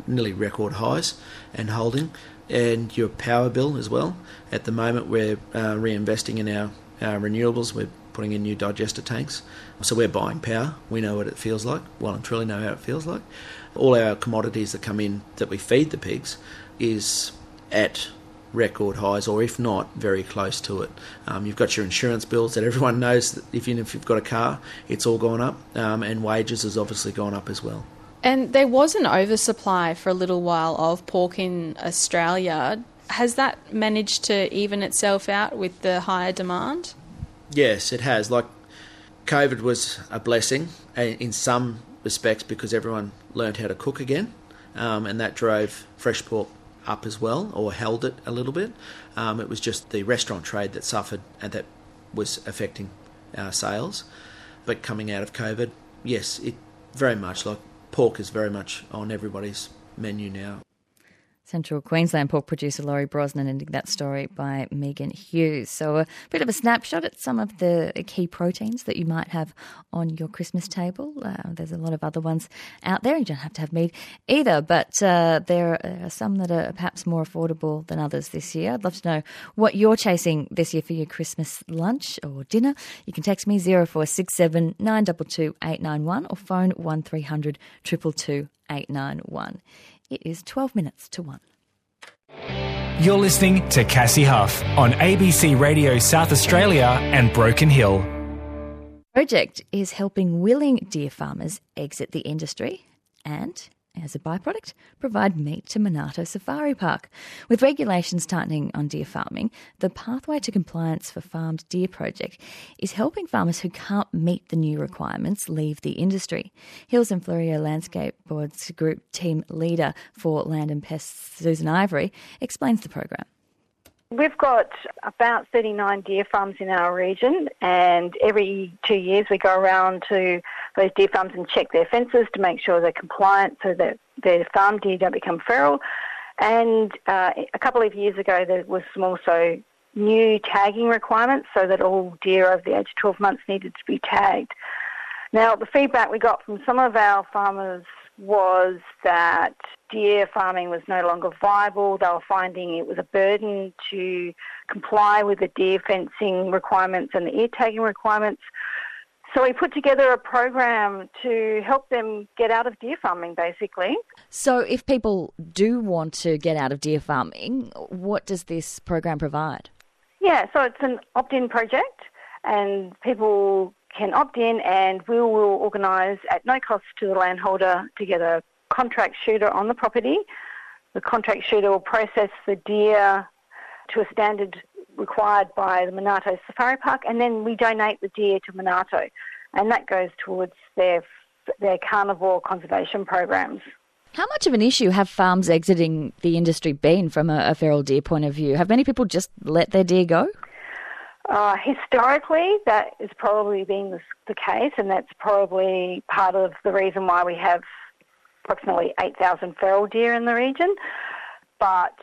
nearly record highs and holding, and your power bill as well. At the moment, we're uh, reinvesting in our, our renewables. We're putting in new digester tanks. So we're buying power. We know what it feels like. Well and truly know how it feels like. All our commodities that come in that we feed the pigs is at record highs, or if not, very close to it. Um, you've got your insurance bills that everyone knows that if, you, if you've got a car, it's all gone up, um, and wages has obviously gone up as well. And there was an oversupply for a little while of pork in Australia. Has that managed to even itself out with the higher demand? Yes, it has. Like, COVID was a blessing in some respects because everyone learned how to cook again, um, and that drove fresh pork up as well, or held it a little bit. Um, it was just the restaurant trade that suffered and that was affecting our sales. But coming out of COVID, yes, it very much like pork is very much on everybody's menu now. Central Queensland pork producer Laurie Brosnan ending that story by Megan Hughes. So, a bit of a snapshot at some of the key proteins that you might have on your Christmas table. Uh, there's a lot of other ones out there. You don't have to have meat either, but uh, there are some that are perhaps more affordable than others this year. I'd love to know what you're chasing this year for your Christmas lunch or dinner. You can text me 0467 922 891 or phone 1300 222 891. It is 12 minutes to 1. You're listening to Cassie Huff on ABC Radio South Australia and Broken Hill. Project is helping willing deer farmers exit the industry and as a byproduct, provide meat to Monarto Safari Park. With regulations tightening on deer farming, the Pathway to Compliance for Farmed Deer project is helping farmers who can't meet the new requirements leave the industry. Hills and Fleurieu Landscape Board's group team leader for Land and Pests, Susan Ivory, explains the program. We've got about 39 deer farms in our region, and every two years we go around to those deer farms and check their fences to make sure they're compliant so that their farm deer don't become feral. And uh, a couple of years ago, there was some also new tagging requirements so that all deer over the age of 12 months needed to be tagged. Now, the feedback we got from some of our farmers was that deer farming was no longer viable. They were finding it was a burden to comply with the deer fencing requirements and the ear tagging requirements. So we put together a program to help them get out of deer farming, basically. So, if people do want to get out of deer farming, what does this program provide? Yeah, so it's an opt in project, and people can opt in, and we will organise at no cost to the landholder to get a contract shooter on the property. The contract shooter will process the deer to a standard required by the Monarto Safari Park, and then we donate the deer to Monarto, and that goes towards their their carnivore conservation programs. How much of an issue have farms exiting the industry been from a, a feral deer point of view? Have many people just let their deer go? Uh, historically, that has probably been the, the case, and that's probably part of the reason why we have approximately 8,000 feral deer in the region. But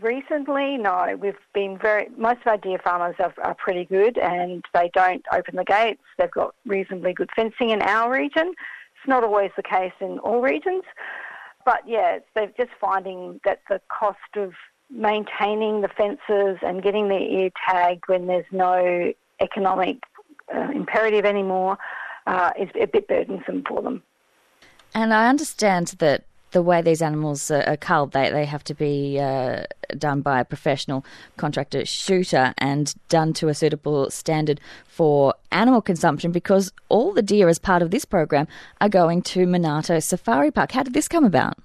recently, no, we've been very, most of our deer farmers are, are pretty good and they don't open the gates. They've got reasonably good fencing in our region. It's not always the case in all regions. But yeah, they're just finding that the cost of maintaining the fences and getting their ear tagged when there's no economic uh, imperative anymore uh, is a bit burdensome for them. And I understand that the way these animals are culled, they, they have to be uh, done by a professional contractor shooter and done to a suitable standard for animal consumption because all the deer as part of this program are going to Monarto Safari Park. How did this come about?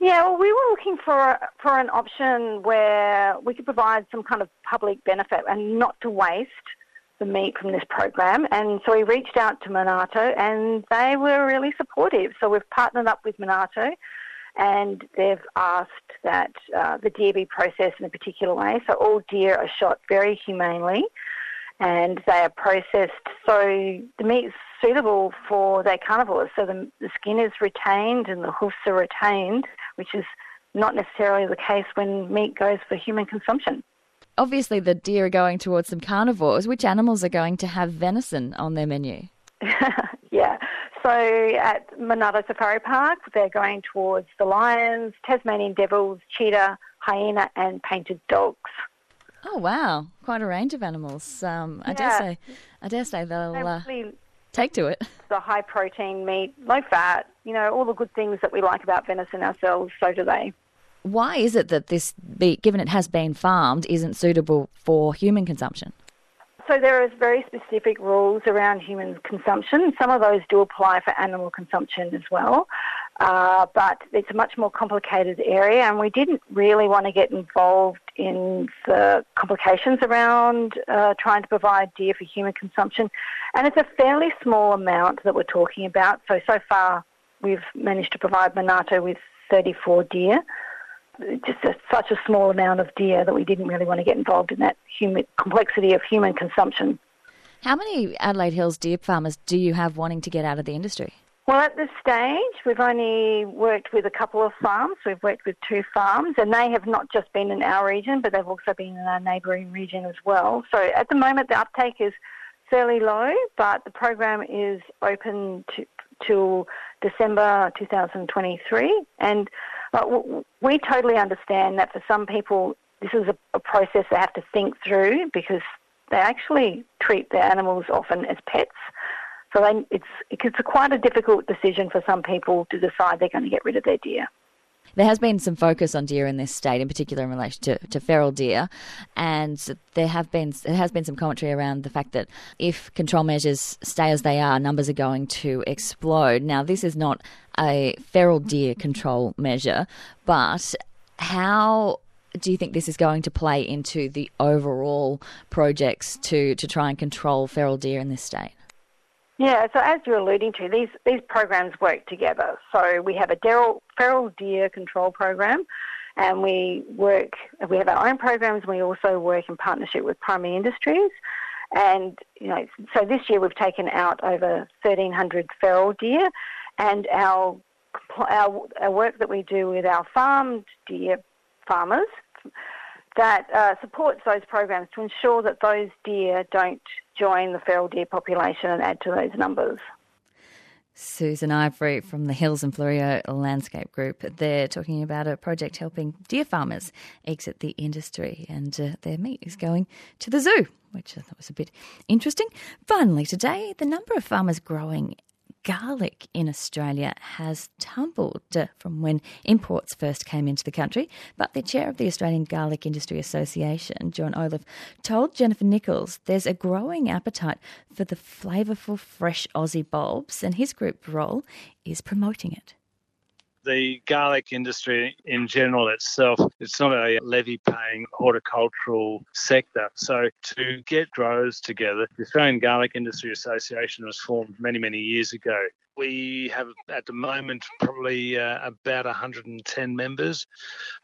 Yeah, well, we were looking for for an option where we could provide some kind of public benefit and not to waste the meat from this program. And so we reached out to Monarto, and they were really supportive. So we've partnered up with Monarto, and they've asked that uh, the deer be processed in a particular way. So all deer are shot very humanely, and they are processed so the meat is suitable for their carnivores. So the, the skin is retained and the hoofs are retained which is not necessarily the case when meat goes for human consumption. Obviously, the deer are going towards some carnivores. Which animals are going to have venison on their menu? yeah. So at Monarto Safari Park, they're going towards the lions, Tasmanian devils, cheetah, hyena, and painted dogs. Oh wow, quite a range of animals. Um, I yeah. dare say, I dare say they'll uh, take to it. The high protein meat, low fat, you know, all the good things that we like about venison ourselves, so do they. Why is it that this, given it has been farmed, isn't suitable for human consumption? So there is very specific rules around human consumption. Some of those do apply for animal consumption as well, uh, but it's a much more complicated area, and we didn't really want to get involved in the complications around uh, trying to provide deer for human consumption. And it's a fairly small amount that we're talking about. So so far, we've managed to provide Monarto with 34 deer just a, such a small amount of deer that we didn't really want to get involved in that human, complexity of human consumption. How many Adelaide Hills deer farmers do you have wanting to get out of the industry? Well, at this stage, we've only worked with a couple of farms. We've worked with two farms, and they have not just been in our region, but they've also been in our neighbouring region as well. So at the moment, the uptake is fairly low, but the program is open to, till December 2023. And uh, we totally understand that for some people, this is a, a process they have to think through because they actually treat their animals often as pets. So they, it's it's a quite a difficult decision for some people to decide they're going to get rid of their deer. There has been some focus on deer in this state, in particular in relation to, to feral deer, and there have been there has been some commentary around the fact that if control measures stay as they are, numbers are going to explode. Now, this is not a feral deer control measure, but how do you think this is going to play into the overall projects to, to try and control feral deer in this state? Yeah, so as you're alluding to, these, these programs work together. So we have a feral deer control program, and we work, we have our own programs, and we also work in partnership with primary industries. And, you know, so this year we've taken out over 1,300 feral deer, and our, our, our work that we do with our farmed deer farmers that uh, supports those programs to ensure that those deer don't join the feral deer population and add to those numbers. Susan Ivory from the Hills and Fleurieu Landscape Group. They're talking about a project helping deer farmers exit the industry, and uh, their meat is going to the zoo, which I thought was a bit interesting. Finally, today, the number of farmers growing garlic in Australia has tumbled uh, from when imports first came into the country. But the chair of the Australian Garlic Industry Association, John Olaf, told Jennifer Nichols there's a growing appetite for the flavourful fresh Aussie bulbs, and his group role is promoting it the garlic industry in general itself, it's not a levy paying horticultural sector. So to get growers together, the Australian Garlic Industry Association was formed many, many years ago. We have at the moment probably uh, about 110 members,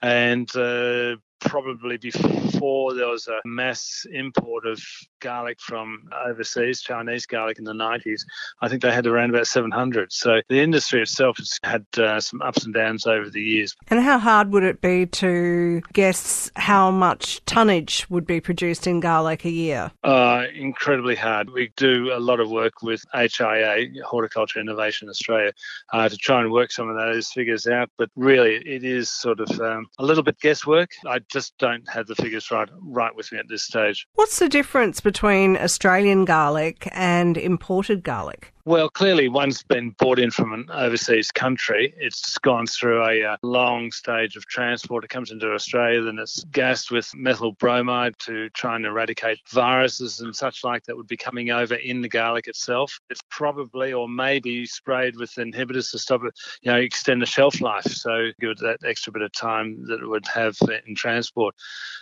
and uh, probably before there was a mass import of garlic from overseas, Chinese garlic in the 90s, I think they had around about 700. So the industry itself has had uh, some ups and downs over the years. And how hard would it be to guess how much tonnage would be produced in garlic a year? Uh, incredibly hard. We do a lot of work with HIA, Horticulture Innovation Australia, uh, to try and work some of those figures out. But really, it is sort of um, a little bit guesswork. I just don't have the figures right right with me at this stage. What's the difference between Australian garlic and imported garlic? Well, clearly, one's been brought in from an overseas country. It's gone through a uh, long stage of transport. It comes into Australia, then it's gassed with methyl bromide to try and eradicate viruses and such like that would be coming over in the garlic itself. It's probably or maybe sprayed with inhibitors to stop it, you know, extend the shelf life. So give it that extra bit of time that it would have in transport.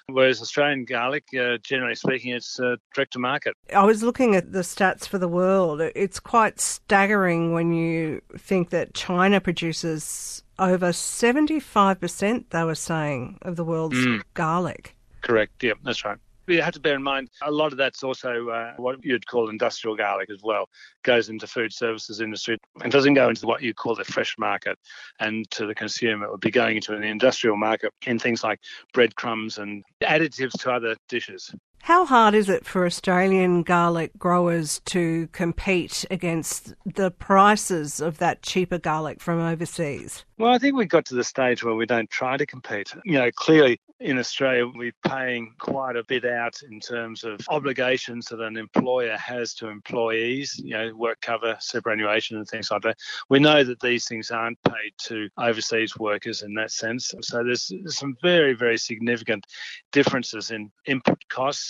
Whereas Australian garlic, uh, generally speaking, it's uh, direct to market. I was looking at the stats for the world. It's quite quite staggering when you think that China produces over 75%, they were saying, of the world's mm. garlic. Correct, yeah, that's right. You have to bear in mind a lot of that's also uh, what you'd call industrial garlic as well. Goes into food services industry and doesn't go into what you call the fresh market and to the consumer. It would be going into an industrial market in things like breadcrumbs and additives to other dishes. How hard is it for Australian garlic growers to compete against the prices of that cheaper garlic from overseas? Well, I think we got to the stage where we don't try to compete. You know, clearly in Australia, we're paying quite a bit out in terms of obligations that an employer has to employees, you know, work cover, superannuation, and things like that. We know that these things aren't paid to overseas workers in that sense. So there's some very, very significant differences in input costs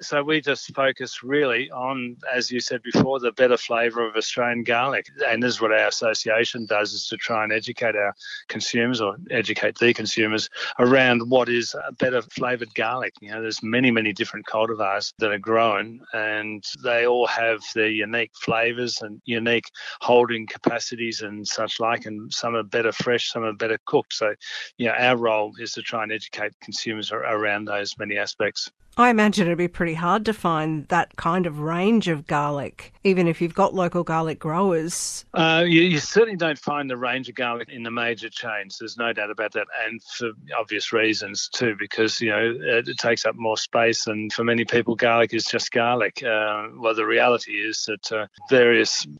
so we just focus really on, as you said before, the better flavour of Australian garlic. And this is what our association does is to try and educate our consumers or educate the consumers around what is a better flavoured garlic. You know, there's many, many different cultivars that are grown and they all have their unique flavours and unique holding capacities and such like. And some are better fresh, some are better cooked. So, you know, our role is to try and educate consumers around those many aspects. I imagine it'd be pretty hard to find that kind of range of garlic, even if you've got local garlic growers. Uh, you, you, certainly don't find the range of garlic in the major chains. There's no doubt about that, and for obvious reasons too, because you know it, it takes up more space, and for many people, garlic is just garlic. Uh, well, the reality is that uh,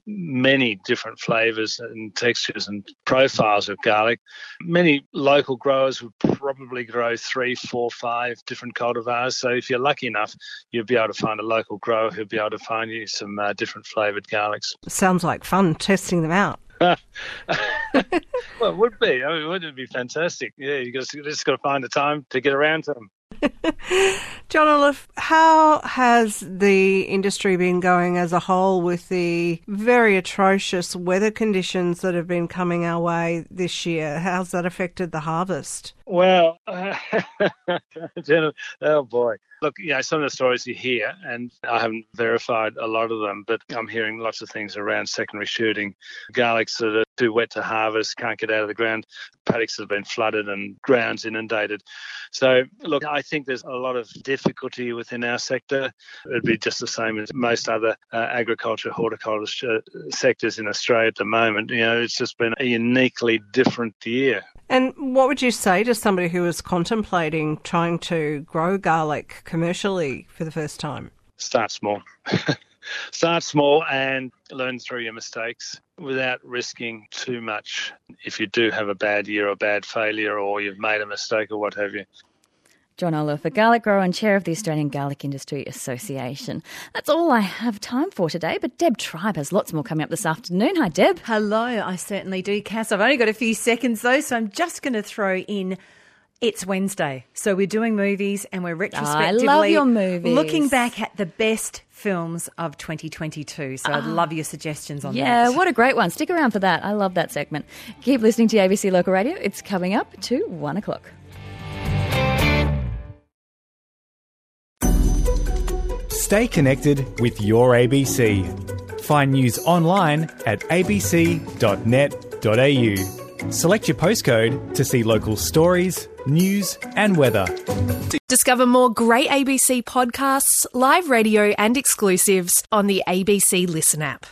many different flavors and textures and profiles of garlic. Many local growers would probably grow three, four, five different cultivars. So if you're lucky enough, you'll be able to find a local grower who'll be able to find you some uh, different flavoured garlics. Sounds like fun testing them out. well, it would be. I mean, wouldn't it be fantastic? Yeah, you just, you just got to find the time to get around to them. John Olaf, how has the industry been going as a whole with the very atrocious weather conditions that have been coming our way this year? How's that affected the harvest? Well, uh, oh boy. Look, you know, some of the stories you hear, and I haven't verified a lot of them, but I'm hearing lots of things around secondary shooting. Garlics that are too wet to harvest, can't get out of the ground. Paddocks have been flooded and grounds inundated. So, look, I think there's a lot of difficulty within our sector. It'd be just the same as most other uh, agriculture, horticulture sectors in Australia at the moment. You know, it's just been a uniquely different year. And what would you say to somebody who is contemplating trying to grow garlic commercially for the first time? Start small. Start small and learn through your mistakes without risking too much if you do have a bad year or bad failure or you've made a mistake or what have you. John Olaf, a garlic grower and chair of the Australian Garlic Industry Association. That's all I have time for today, but Deb Tribe has lots more coming up this afternoon. Hi, Deb. Hello, I certainly do, Cass. I've only got a few seconds though, so I'm just going to throw in. It's Wednesday, so we're doing movies and we're retrospectively I love your movies. looking back at the best films of 2022. So I'd ah. love your suggestions on Yeah, that. Yeah, what a great one. Stick around for that. I love that segment. Keep listening to ABC Local Radio. It's coming up to one o'clock. Stay connected with your ABC. Find news online at abc.net.au. Select your postcode to see local stories, news, and weather. Discover more great ABC podcasts, live radio, and exclusives on the ABC Listen app.